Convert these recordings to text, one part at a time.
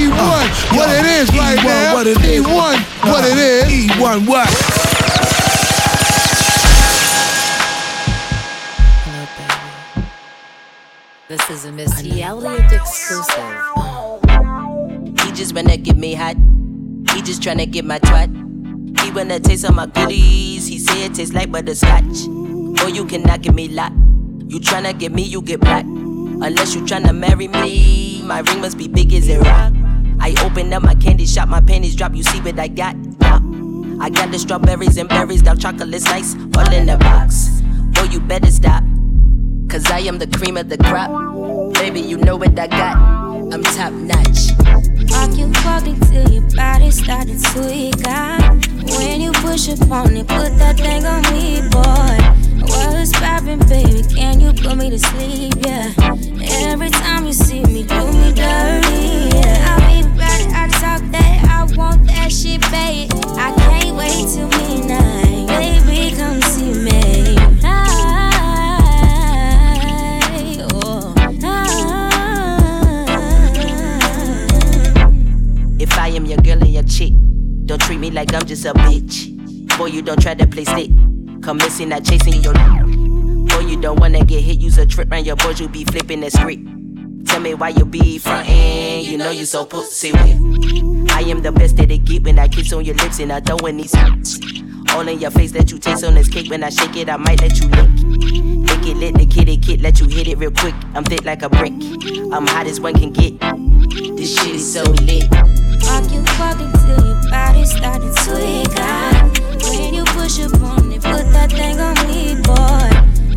E1, uh, what it is right E1, now. What it is. E1, uh, what it is. E1, what? This is a Missy Elliott exclusive. He just wanna get me hot. He just tryna get my twat. He wanna taste all my goodies. He say it tastes like butterscotch. Boy, you cannot get me locked. You tryna get me, you get black. Unless you tryna marry me, my ring must be big as a rock. I open up my candy shop, my panties drop. You see what I got? Yeah. I got the strawberries and berries, dark chocolate's nice, all in the box. Boy, you better stop. Cause I am the cream of the crop. Baby, you know what I got. I'm top notch. Walk you walking till your body started to got. When you push up on it, put that thing on me, don't try to play stick. Come missing, not chasing your. Boy, you don't wanna get hit. Use a trip round your boys, you be flipping the script. Tell me why you be frontin'. You know you so pussy with. I am the best that it get when I kiss on your lips and I throw in these. All in your face that you taste on this cake. When I shake it, I might let you lick. Lick it, let the kitty kid, let you hit it real quick. I'm thick like a brick. I'm hot as one can get. This shit is so lit. Walk you walking till your body started to push up it, put that thing on me, boy.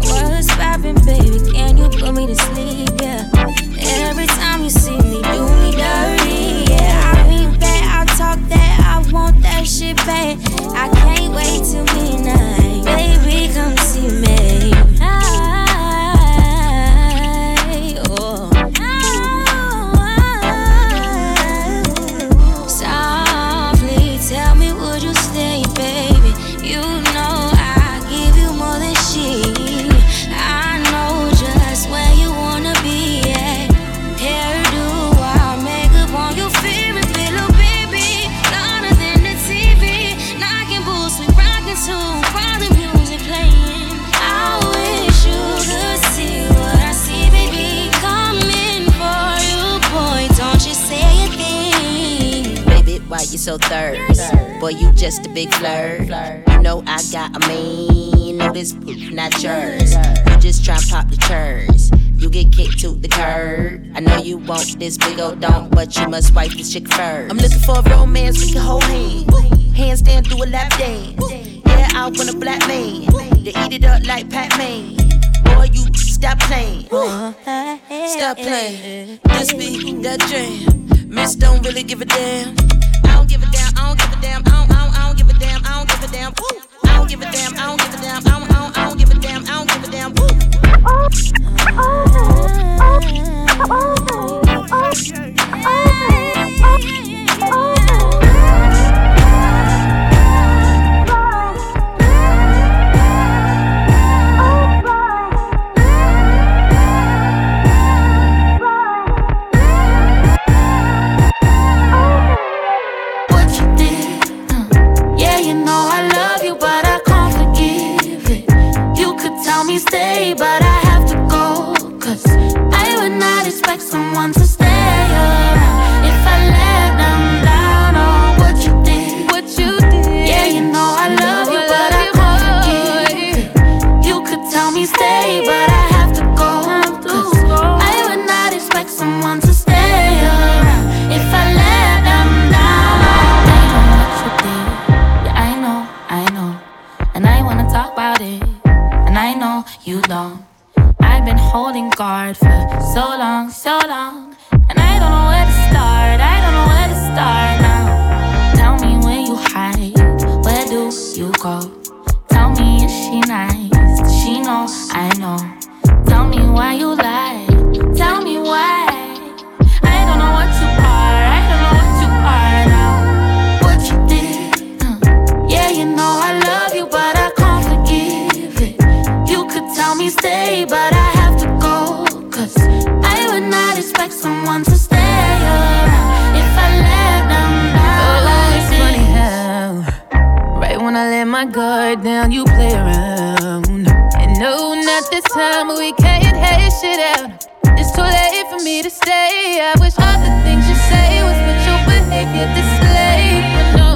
What's poppin', baby? Can you put me to sleep? You so thirst. Boy, you just a big flirt. You know I got a mean, know this not yours. You just try pop the church. You get kicked to the curb. I know you want this big old don't, but you must wipe this chick first. I'm looking for a romance we can hold hands. Handstand do a lap dance. Yeah, I want a black man. To eat it up like Pac-Man. Boy, you stop playing. Stop playing. This be that jam. Miss don't really give a damn I don't give a damn, I don't, I don't, give a damn, I don't give a damn. I don't give a damn, I don't give a damn, I don't, I don't, I don't give a damn, I don't give a damn, woo. stay, but I have to go. Cause I would not expect someone to holding guard for so long, so long. And I don't know where to start, I don't know where to start now. Tell me where you hide, where do you go? Tell me, is she nice? She knows I know? Tell me why you lie. Guard down, you play around. And no, not this time, we can't hate shit out. It's too late for me to stay. I wish all the things you say was what your behavior displayed. But no,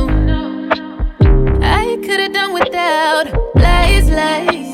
I could've done without lies, lies.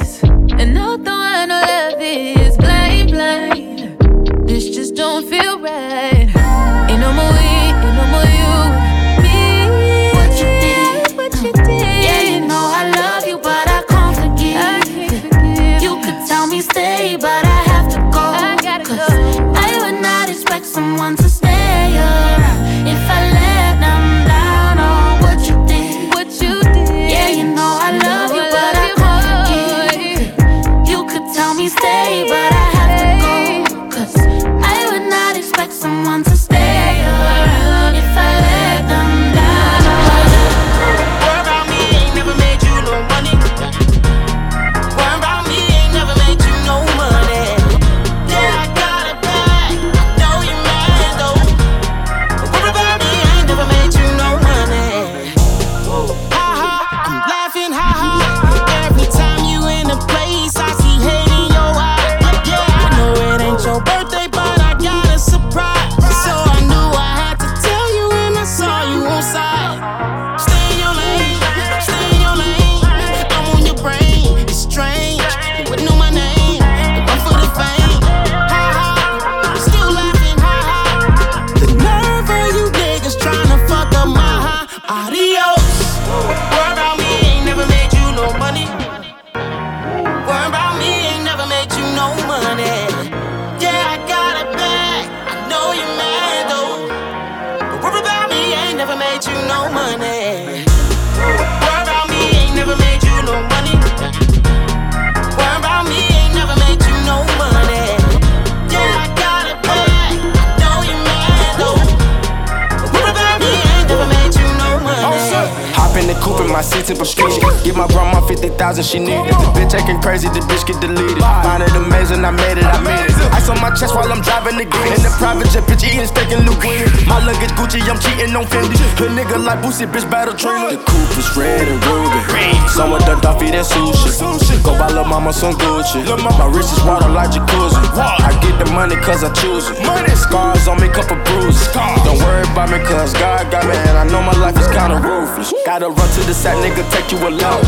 50,000, she need it. The bitch acting crazy, the bitch get deleted. Find it amazing, I made it, I made it. Ice on my chest while I'm driving the green. In the private jet, bitch eating steak and linguine. My luggage Gucci, I'm cheating on Fendi. A nigga like Boosie, bitch battle trainer. The coupe is red and ruby. Someone ducked off, eat that sushi. Go buy lil' mama some Gucci. My wrist is water like jacuzzi. I get the money cause I choose it. Scars on me, couple bruises. Don't worry about me cause God got me and I know my life is kinda ruthless. Gotta run to the side, nigga, take you alone.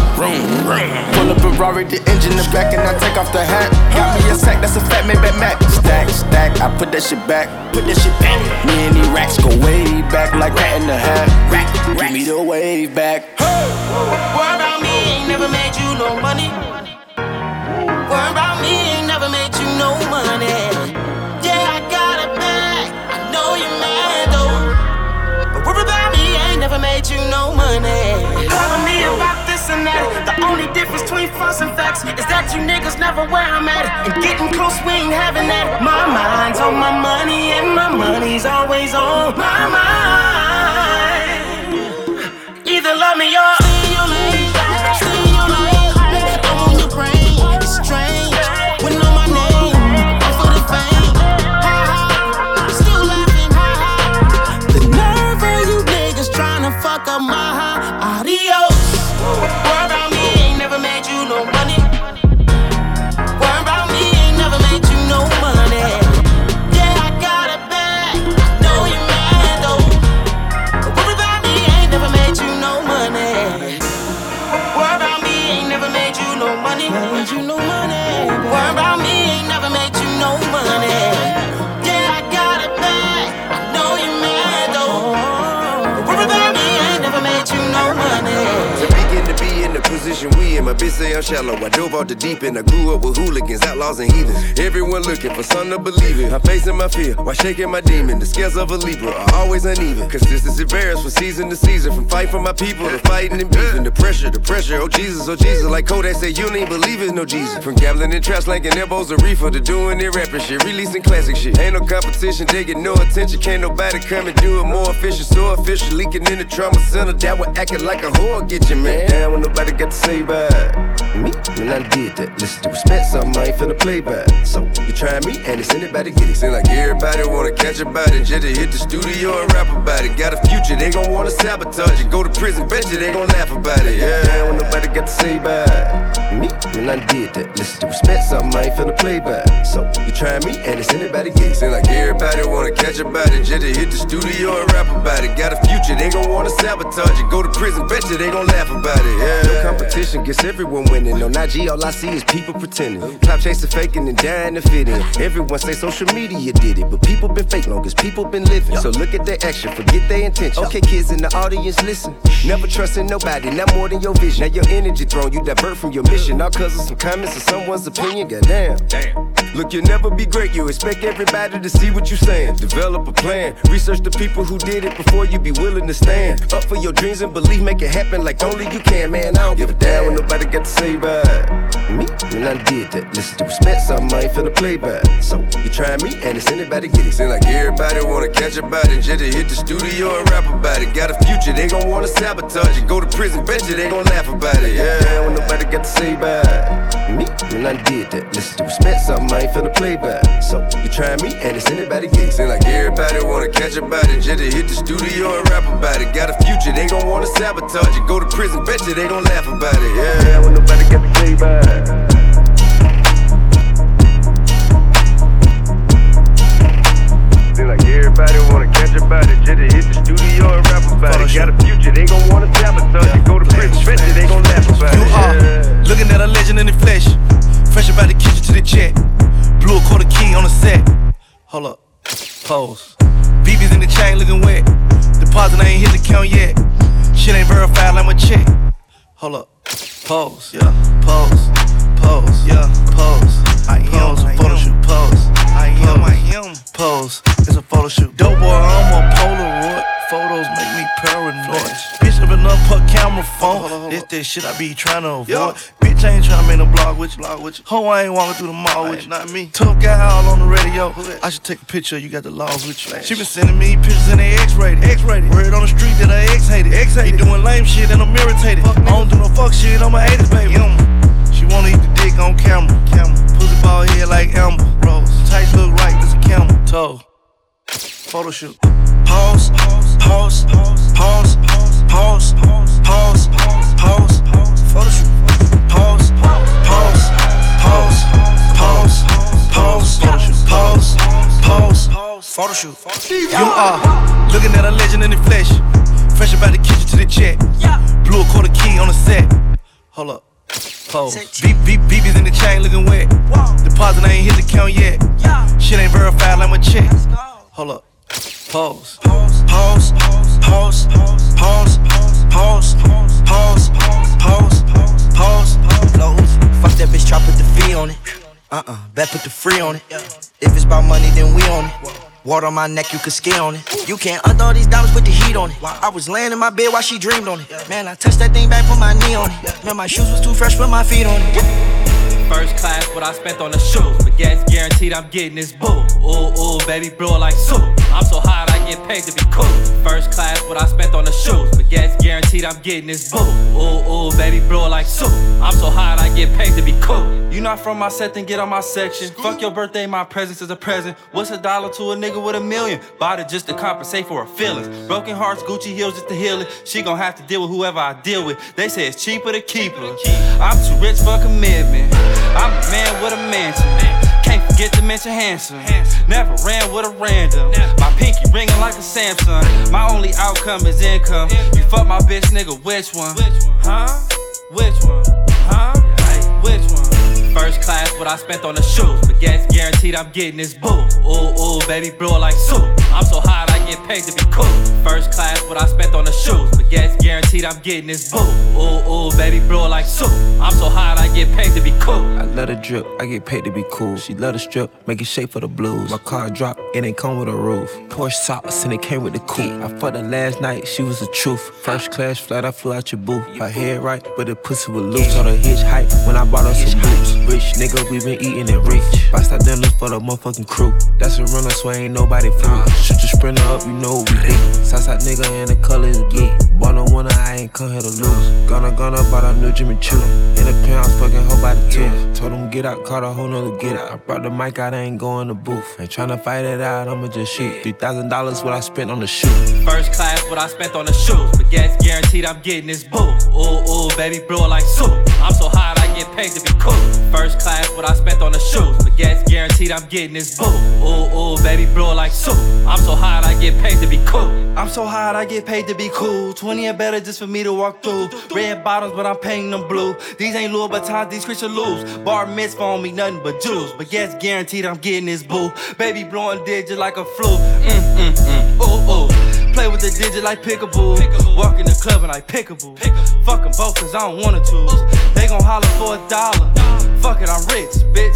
Pull up a Rari, the engine in the back, and I take off the hat. Got me a sack, that's a fat man, back Mac. Stack, stack, I put that shit back. Put that shit back. Me and these racks go way back like that in the hat. Rack, give me the wave back. Worry about me ain't never made you no money. Worry about me ain't never made false and facts is that you niggas never where I'm at. And getting close, we ain't having that. My mind's on my money and my money's always on my mind. Either love me or lane. Stay in your lane. I'm on your brain. It's strange. When my name, for the. Ha ha. Still laughing. Ha ha. The nerve you niggas tryna fuck up my high. The deep end. I grew up with hooligans, outlaws, and heathens. Everyone looking for something to believe in. I'm facing my fear while shaking my demon. The scales of a Libra are always uneven. Consistency varies from season to season. From fight for my people to fighting and beefing. The pressure, the pressure. Oh Jesus, oh Jesus. Like Kodak said, you ain't believe it, no Jesus. From gambling and trash, slanking elbows, a reefer to doing it rapping shit. Releasing classic shit. Ain't no competition, they get no attention. Can't nobody come and do it more efficient. So official, leaking in the trauma center. That one acting like a whore, get you, man. Damn, when nobody got to say bye. Me, when I did that, listen to respect, something I ain't finna play by. So you try me, and it's anybody get it. Seem like everybody wanna catch a body, just to hit the studio and rap about it. Got a future, they gon' wanna sabotage it. Go to prison, bet you they gon' laugh about it. Yeah, when nobody got to say bye. Me, when I did that, listen to respect, something I ain't finna play by. So you try me, and it's anybody get it. Seem like everybody wanna catch a body, just to hit the studio and rap about it. Got a future, they gon' wanna sabotage it. Go to prison, bet you they gon' laugh about it. Yeah, no competition gets everyone winning. No, not G, all I see is people pretending. Cloud chasing, faking, and dying to fit in. Everyone say social media did it, but people been fake long as people been living. So look at their action, forget their intention. Okay, kids in the audience, listen. Never trusting nobody, not more than your vision. Now your energy thrown, you divert from your mission. All cause of some comments or someone's opinion, goddamn. Damn. Look, you'll never be great, you expect everybody to see what you're saying. Develop a plan, research the people who did it before you be willing to stand. Up for your dreams and believe, make it happen like only you can, man. I don't give a damn when nobody got to say bye. Me, when I did that, listen to respect, something I ain't finna play by. So you try me, and it's anybody get it. Seem like everybody wanna catch a body, just to hit the studio and rap about it. Got a future, they gon' wanna sabotage it. Go to prison, bet you they gon' laugh about it. Yeah, when nobody got to say bye. Me, when I did that, listen to respect, something I ain't finna play by. So you try me, and it's anybody it. Seem like everybody wanna catch a body, just to hit the studio and rap about it. Got a future, they gon' wanna sabotage it. Go to prison, bet you they gon' laugh about it. Yeah, when nobody got say bye. Like everybody wanna catch a body, just to hit the studio and rap about it. Got a future, they gon' wanna sabotage it. Go to prison, bet you they gon' laugh about You it. are Yeah. Looking at a legend in the flesh. Fresh about the kitchen to the jet. Blew a quarter key on the set. Hold up. Pose. BB's in the chain looking wet. Deposit I ain't hit the count yet. Shit ain't verified like my check. Hold up. Pose. Yeah. Pose. Pose. Yeah. Pose. I am. a photo shoot. Pose. I am. I am. Pose. It's a photo shoot. Dope boy, I'm a Polaroid. Photos make me paranoid. Up camera phone. This that shit I be trying to avoid. Bitch, I ain't tryna make no blog with you. Blog with you. Ho, I ain't walking through the mall with you. Not me. Tough guy all on the radio. I should take a picture. You got the laws with you. She been sending me pictures in the X-rated. X-rated. Word on the street that I X-hated. X-hated. He doing lame shit and I'm irritated. I don't do no fuck shit. I'm a 80s baby. She wanna eat the dick on camera. Camera. Pussy ball head like Amber. Rose. Tight look right. This a camera. Toe. Photo shoot. Pause, pause, pause, pause, pause, pause, pause, pause, photo shoot. Pause, pause, pause, pause, pause, photo shoot. Pause, pause, photo shoot. You are looking at a legend in the flesh. Fresh about the kitchen to the jet. Blew a quarter key on the set. Hold up. Pose. Beep, beep, BB's in the chain looking wet. Deposit I ain't hit the count yet. Shit ain't verified like my check. Hold up. Pose. Pause. Pause. Fuck that bitch, try put the fee on it. Uh uh, bet put the free on it. If it's about money, then we on it. Water on my neck, you can ski on it. You can't undo these diamonds, put the heat on it. I was laying in my bed while she dreamed on it. Man, I touched that thing back, put my knee on it. Man, my shoes was too fresh, put my feet on it. First class, what I spent on the shoes. But gas guaranteed I'm getting this boo. Ooh, ooh, baby, blow like soup. I'm so hot, I get paid to be cool. First class, what I spent on the shoes. But gas guaranteed I'm getting this boo. Ooh, ooh, baby, blow like soup. I'm so hot, I get paid to be cool. You not from my set, then get on my section. Fuck your birthday, my presence is a present. What's a dollar to a nigga with a million? Bought it just to compensate for her feelings. Broken hearts, Gucci heels just to heal it. She gon' have to deal with whoever I deal with. They say it's cheaper to keep her. I'm too rich for commitment. I'm a man with a mansion. Forget to mention handsome. Never ran with a random. My pinky ringing like a Samsung. My only outcome is income. You fuck my bitch, nigga, which one? Huh? Which one? Huh? Which one? First class, what I spent on the shoes. But gas guaranteed I'm getting this boo. Ooh, ooh, baby, blow like soup. I'm so hot, I get paid to be cool. First class, what I spent on the shoes. But gas guaranteed I'm getting this boo. Ooh, ooh, baby, blow like soup. I'm so hot, I get paid to be cool. I let her drip, I get paid to be cool. She let her strip, make it shape for the blues. My car drop, it ain't come with a roof. Porsche socks and it came with the coupe. I fucked her last night, she was the truth. First class flight, I flew out your booth. Her head right, but the pussy was loose. On the hitch height when I bought her some boots. Rich nigga, we been eating it rich. Bust out dinners for the motherfucking crew. That's a runner, so ain't nobody through. Shoot your sprinter up, you know we hit. Southside nigga and the color is blue. Born on one, I ain't come here to lose. Gonna, gonna, but I knew Jimmy Choo. In the penthouse, fucking hoe by the tooth. Told him get out, caught a whole nother get out. I brought the mic out, I ain't going to booth. Ain't tryna fight it out, I'ma just shoot. $3,000 what I spent on the shoe. First class, what I spent on the shoes. But gas guaranteed, I'm getting this boo. Ooh, ooh, baby, blow like soup. I'm so get paid to be cool. First class, what I spent on the shoes. But gas guaranteed, I'm getting this boo. Ooh, ooh, baby, blow like soup. I'm so hot, I get paid to be cool. I'm so hot, I get paid to be cool. 20 and better just for me to walk through. Red bottoms, but I'm painting them blue. These ain't Louis Vuittons, these Christian lose. Bar mitzvah on me, nothing but jewels. But yes, guaranteed I'm getting this boo. Baby blowing digit like a flu. Mm, mm, mm. Ooh, ooh. Play with the digit like pickaboo. Walk in the club and like pickaboo. Fuck them both cause I don't wanna choose. They gon' holler for a dollar. Fuck it, I'm rich, bitch.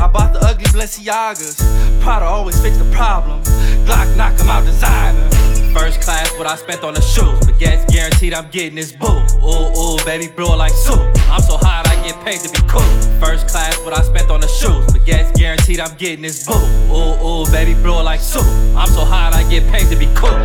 I bought the ugly Balenciagas. Prada always fix the problem. Glock knock 'em out designer. First class, what I spent on the shoes. But gas guaranteed I'm getting this boo. Ooh, ooh, baby, blow like soup. I'm so hot, I get paid to be cool. First class, what I spent on the shoes. But gas guaranteed I'm getting this boo. Ooh, ooh, baby, blow like soup. I'm so hot, I get paid to be cool.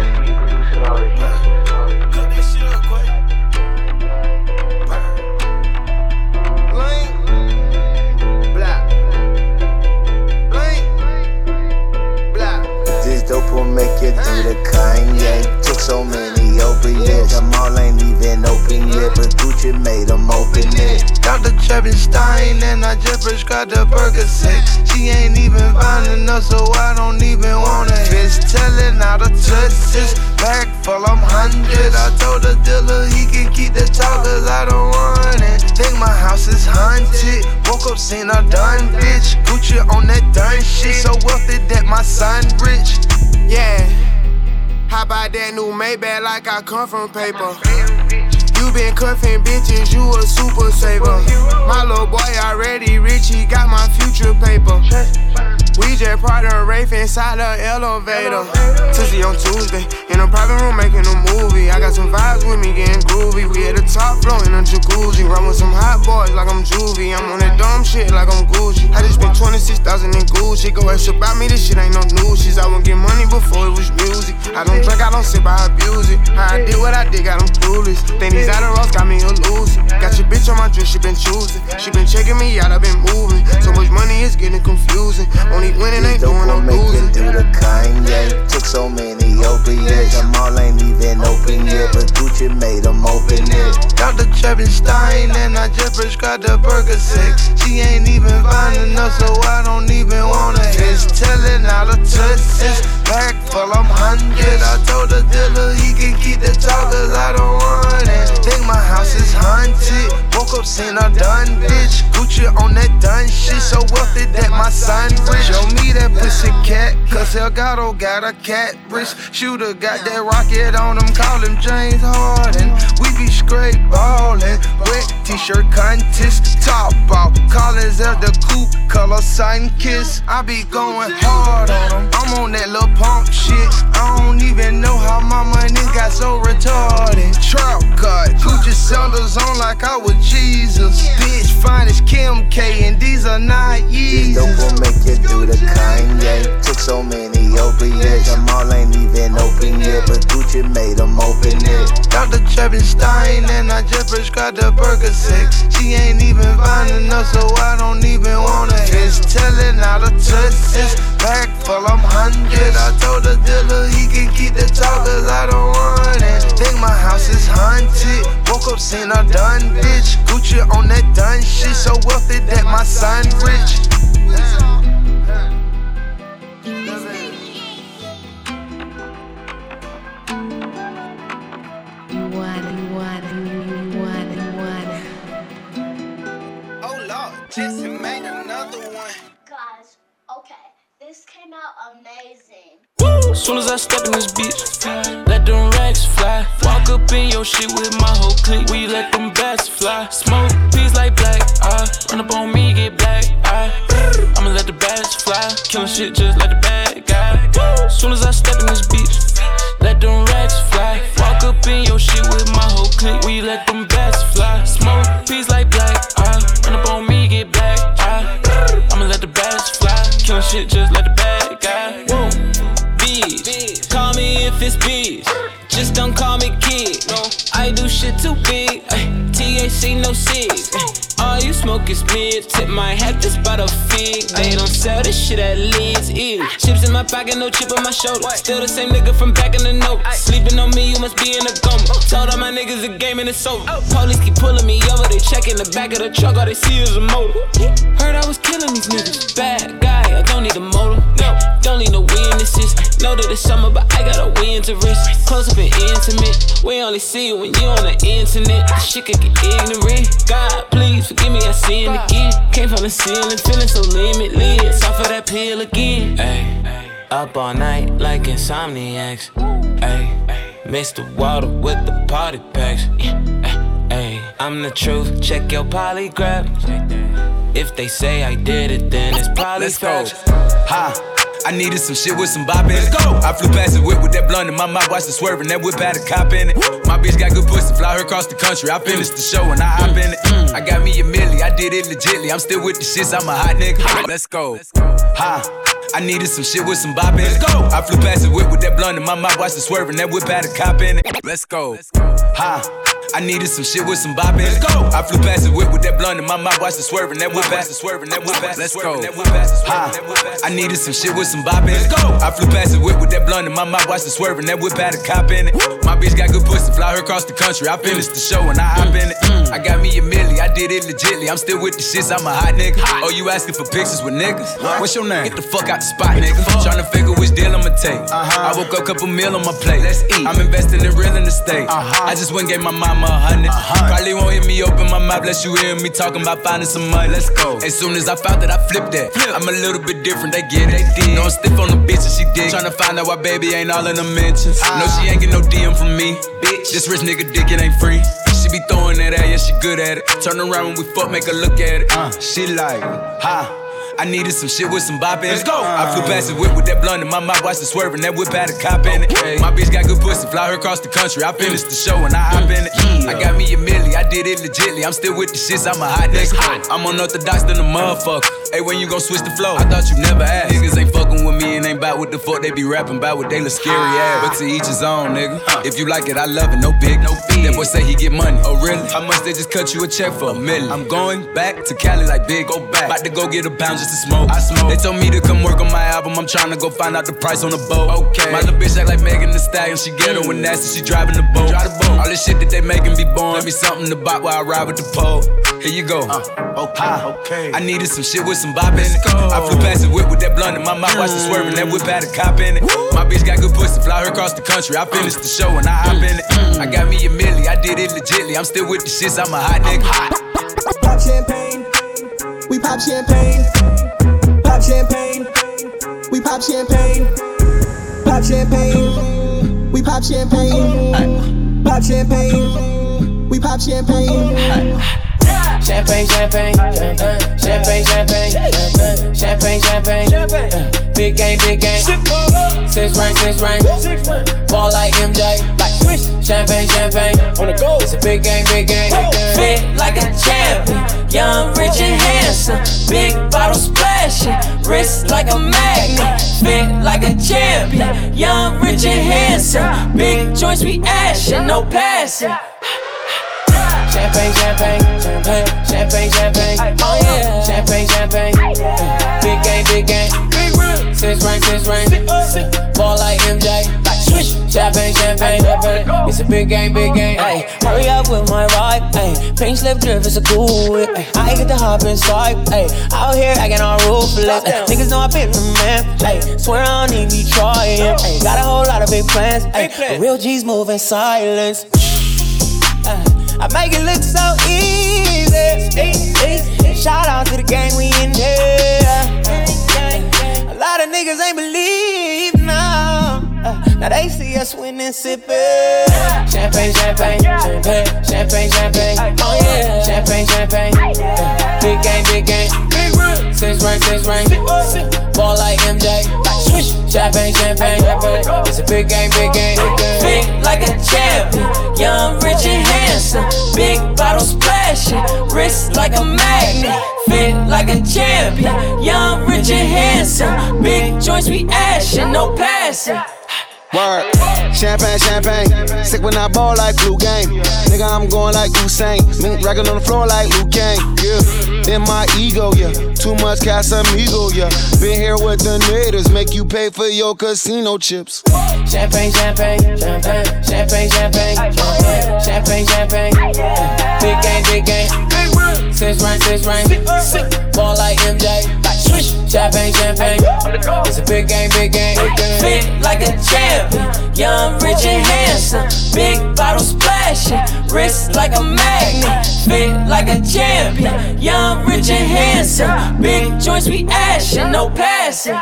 Will make you do the Kanye. Took so many opiates, them all ain't even open yet, but Gucci made them open it. Got the Dr. Treppenstein and I just prescribed the Percocet. She ain't even fine enough, so I don't even wanna hit. Telling all the touches, back full, I'm hundred. I told the dealer he can keep the talk, cause I don't want it. Think my house is haunted. Woke up, seen a done bitch. Gucci on that done shit. So wealthy that my son rich. Yeah. How about that new Maybach like I come from paper? You been cuffing bitches, you a super saver. My little boy already rich, he got my future paper. We just parked a Wraith inside the elevator. Tuesday on Tuesday, in a private room making a movie. I got some vibes with me getting groovy. We at the top floor in a jacuzzi. Run with some hot boys like I'm juvie. I'm on that dumb shit like I'm Gucci. I just spent 26,000 in Gucci. Go ask about me, this shit ain't no new shit. I won't get money before it was music. I don't drink, I don't sip, I abuse it. How I did what I did, got them clueless. Think these Adderalls got me loser. Got your bitch on my dress, she been choosing. She been checking me out, I been moving. So much money, it's getting confusing. Only winning ain't doing no will make you losing. do the Kanye. Took so many opiates, them all ain't even open yet, but Gucci made them open it. Dr. Treppenstein and I just prescribed the Percocet. She ain't even fine enough, so I don't even wanna hit. Telling all the touches, back full, I'm hundred. I told the dealer he can keep the talk, cause I don't want it. Think my house is haunted. Woke up, seen a done bitch. Gucci on that done shit, so wealthy that my son rich. Show me that pussy cat, cause Elgato got a cat wrist. Shooter got that rocket on him, call him James Harden. We be straight ballin', wet t-shirt contest, top off. Collins of the coupe, color sun kiss. I be going hard on him. I'm on that little punk shit. I don't even know how my money got so retarded. Trout cut, Gucci sellers on like I was Jesus. Bitch, fine as Kim K, and these are not This dope Yeezys. will make you do the Kanye. Took so many opiates, them all ain't even open yet, but Gucci made them open it. Dr. Treppenstein and I just prescribed the Percocet. She ain't even fine enough, so I don't even wanna hit. Telling all the touches, back full, I'm hundred. I told the dealer he can keep the talk, cause I don't want it. Think my house is haunted. Woke up, seen a done bitch. Gucci on that done shit, so wealthy that my son rich. Came out amazing. Soon as I step in this bitch, let them racks fly. Walk up in your shit with my whole clique. We let them bats fly. Smoke peas like black eye. Run up on me, get black eye. I'ma let the bats fly. Killing shit just like the bad guy. Soon as I step in this bitch, let them racks fly. Walk up in your shit with my whole clique. We let them In my no chip on my shoulder. Still the same nigga from back in the note. Sleeping on me, you must be in a coma. Oh. Told all my niggas the game and it's over. Oh. Police keep pulling me over. They checking the back of the truck. All they see is a motor. Heard I was killing these niggas. Bad guy, I don't need a motor. No, don't need no witnesses. Know that it's summer, but I got a win to risk. Close up and intimate. We only see you when you on the internet. This shit could get ignorant. God, please forgive me, I sin again. Came from the ceiling, feeling so limitless. Off of that pill again. Ay, up all night like insomniacs. Ay, mix the water with the party packs. Ay, I'm the truth. Check your polygraph. If they say I did it, then it's probably Let's go. Ha. I needed some shit with some bop in it. Go. I flew past the whip with that blunt in my mouth, watched it swerving. That whip had a cop in it. My bitch got good pussy, fly her across the country. I finished the show and I hop in it. Mm. I got me a milli, I did it legitly. I'm still with the shits, I'm a hot nigga. Let's go. Ha. I needed some shit with some bop in it. Go. I flew past the whip with that blunt in my mouth, watched it swerving. That whip had a cop in it. Let's go. Ha. I needed some shit with some bop in it. Go. I flew past the whip with that blunt in my mouth, watched it swerving. That whip had swerving. That whip had Let's go. Ha. I needed some shit with some bop in it. Go. I flew past the whip with that blunt in my mouth, watched it swerving. That whip had a cop in it. My bitch got good pussy, fly her across the country. I finished the show and I hop in it. Mm, mm. I got me a milli, I did it legitly. I'm still with the shits, I'm a hot nigga. Oh, you asking for pictures with niggas? What's your name? Get the fuck out the spot, nigga. Tryna figure which deal I'ma take. Uh-huh. I woke up, couple meal on my plate. Let's eat. I'm investing in real estate. Uh-huh. I just went and gave my mama a hundred. Probably won't hear me open my mouth, bless you hear me talking about finding some money. Let's go. As soon as I found that, I flipped that. Flip. I'm a little bit different, they get it. They did. No, I'm stiff on the bitch and she did. Tryna find out why baby ain't all in the mentions. No, she ain't get no DM from me. Bitch, this rich nigga dick, it ain't free. She be throwing that at, yeah, she good at it. Turn around when we fuck, make her look at it. Uh, she like, ha. I needed some shit with some bop in it. Let's go. I flew past the whip with that blunt in my mouth, watched it swerving. That whip had a cop in it. My bitch got good pussy, fly her across the country. I finished the show and I hop in it. I got me a milli, I did it legitly. I'm still with the shits, I'm a hot nigga. I'm unorthodox than a motherfucker. Hey, when you gon' switch the flow? I thought you never asked. Niggas what the fuck they be rapping about what they look scary ass. Ah. But to each his own, nigga. If you like it, I love it, no big, no big. That boy say he get money. Oh, really? How much they just cut you a check for? A million. I'm going back to Cali like big, go back. About to go get a pound just to smoke. I smoke. They told me to come work on my album. I'm trying to go find out the price on the boat. Okay. My little bitch act like Megan Thee Stallion. She ghetto and nasty. She driving the boat. Drive the boat. All this shit that they making be born. Let me something to bop while I ride with the pole. Here you go. Uh, okay. Ah. okay. I needed some shit with some bop in it. I flew past the whip with that blunt in my mouth. Watched it swerving. That whip had a cop in it. My bitch got good pussy. Fly her across the country. I finished the show and I hop in it. I got me a milli. I did it legitly. I'm still with the shits. I'm a hot nigga. Pop champagne. We pop champagne. Pop champagne. We pop champagne. Pop champagne. We pop champagne. Pop champagne. We pop champagne. Champagne, champagne, champagne, champagne, champagne, champagne, champagne, champagne. Big game, big game. Six rank, six rank. Ball like MJ, like swish. Champagne, champagne. On the go. It's a big game, big game. Fit like a champion. Young, rich, and handsome. Big bottle splashing. Wrist like a magnet. Fit like a champion. Young, rich, and handsome. Big joints, we ashing. No passing. Champagne, champagne, champagne, champagne, champagne. Oh yeah, champagne, champagne. Big game, big game. Six rank, six rank. Ball like MJ. Champagne, champagne, champagne. It's a big game, big game. Ay, hurry up with my ride. Ay, pink slip drip is a cool whip. Ay, I get to hop inside. Ay, out here acting all ruthless. Ay, niggas know I been the man. Ay, swear I don't even trying. Ay, got a whole lot of big plans. Ay, real G's move in silence. Uh, I make it look so easy. Shout out to the gang, we in there. A lot of niggas ain't believe now. Uh, now they see us winning, sipping. Champagne, champagne, champagne, champagne, champagne. Oh yeah, champagne, champagne. Uh, big game, big game. Six rank, six rank. Ball like MJ. Champagne, champagne, champagne. It's a big game, big game. Fit like a champion. Young, rich, and handsome. Big bottle splashing. Wrist like a magnet. Fit like a champion. Young, rich, and handsome. Big joints, we ashing. No passing. Word. Champagne, champagne. Sick when I ball like blue game. Nigga, I'm going like Usain. Mink racking on the floor like Luke Kane. Yeah. In my ego, yeah. Too much Casamigo, yeah. Been here with the natives. Make you pay for your casino chips. Champagne, champagne, champagne, champagne, champagne, champagne, champagne. Big game, big game. Six rank, six rank. Ball like MJ. Swish. Champagne, champagne. It's a big game, big game. Fit like a champion. Young, rich, and handsome. Big bottle splashing. Wrist like a magnet. Fit like a champion. Young, rich, and handsome. Big joints, we ashing. No passing.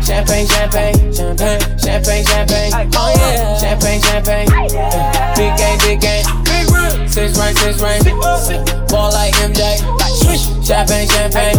Champagne, champagne, champagne, champagne, champagne. Oh yeah, champagne, champagne. Big game, big game. Six rank, six rank. Ball like MJ. Swish. Champagne, champagne.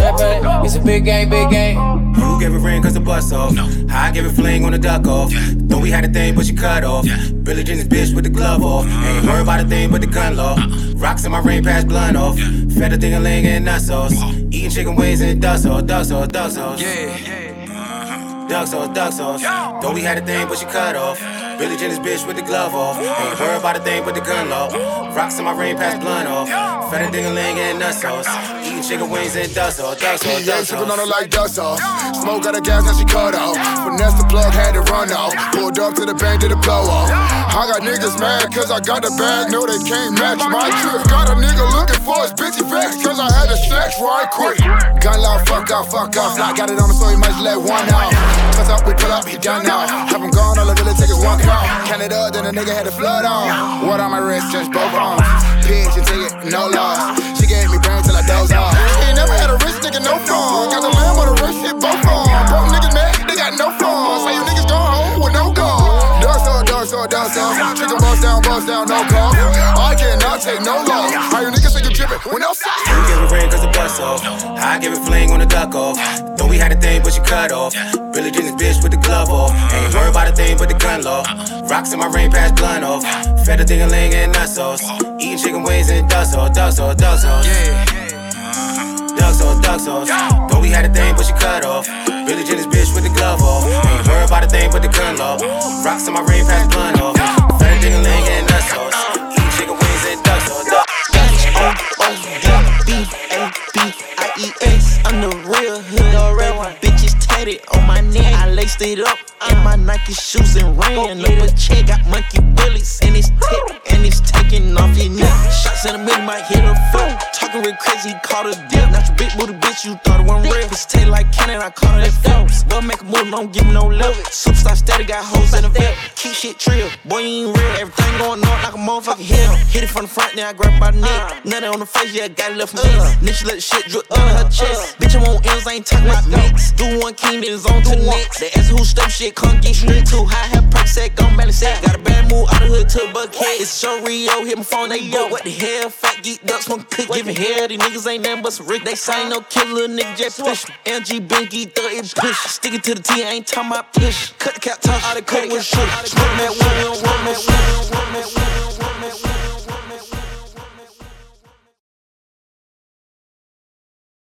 It's a big game, big game. You gave it ring cause the bus off. No. I gave it fling on the duck off. Though we had a thing, but she cut off. Billie Jean's bitch with the glove off. Uh-huh. Ain't worried about a thing but the gun law. Uh-uh. Rocks in my ring, pass blunt off. Fed a thing a ling and nut sauce. Eating chicken wings and duck sauce, duck sauce, duck sauce. Yeah. Duck sauce, duck sauce. Though we had a thing, but she cut off. Billie Jean's bitch with the glove off. Ain't worried about a thing but the gun law. Rocks in my ring, pass blunt off. Fed a ding a ling and nut sauce. Eating chicken wings and dust off. sauce, duck PJ sipping on her like dust off. Smoke out of gas, now she cut off. Finesse the plug, had to run off. Pulled up to the bank, did a blow off. I got niggas mad cause I got the bag, no they can't match my drip. Got a nigga looking for his bitchy vex cause I had the stretch right quick. Gun law, fuck off, fuck off. Fly got it on the so he might let one out. Cause up, we pull up, he done now. Have him gone, all I really take is one call. Canada, then the nigga had the flood on. What on my wrist, just both arms. Pitch and take it, no loss. She gave me brain till I doze off. Ain't never had a rich nigga, no phone. Got the lamb on the wrist, shit, both on. Broke niggas mad, they got no phone. Say you niggas go home with no gun. Dust off, dust off, dust off. Chicken bust down, bust down, no call. I cannot take no loss. How you niggas say you drippin' with no sauce? You gave it ring cause the bus off. I gave it fling on the duck off. Though we had a thing, but she cut off. Billie Jean's bitch with the glove off. Ain't worried about a thing but the gun law. Rocks in my ring, pass blunt off. Fed a thing a ling and nut sauce. Eating chicken wings and duck sauce, duck sauce, duck sauce. Duck sauce, duck sauce. Though we had a thing, but she cut off. Billie Jean's bitch with the glove off. Ain't worried about a thing but the gun law. Rocks in my ring, pass blunt off. Fed a thing a ling and nut sauce. B-A-B-I-E-S. I'm the real hood already. Bitches tatted on my neck. I laced it up in my Nike shoes and ran up a check. Got monkey bullets and it's tick and it's taking off your neck. Shots in the middle might hit a foot. Talking real crazy, caught a dip. Not your big booty bitch, you thought it wasn't real. Bitch tail like cannon, I caught it at. Go make move, don't give me no love. Superstar steady, got hoes in the vet. Keep shit trill, boy, you ain't real. Everything going on like a motherfucking hill. Hit it from the front, then I grab by the neck. Nothing on the face, yeah, got it left from me. Then let the shit drip down her chest. Bitch, I want ends, I ain't talking about mix. Do one king, then it's on to the next. They ask who step shit, come get straight to. High have perk set, gon' balance set. Got a bad move out the hood to a buckhead. It's so Rio, hit my phone, they go. What the hell? Fat geek ducks, one cook, giving hair. These niggas ain't nothing but some Rick. They say no killer, nigga just push. LG Binky, thug it push. Sticking to the T, I ain't talking about push. Cut the cap, talk all the cut with shoot. Smoke that one, we that one, we that.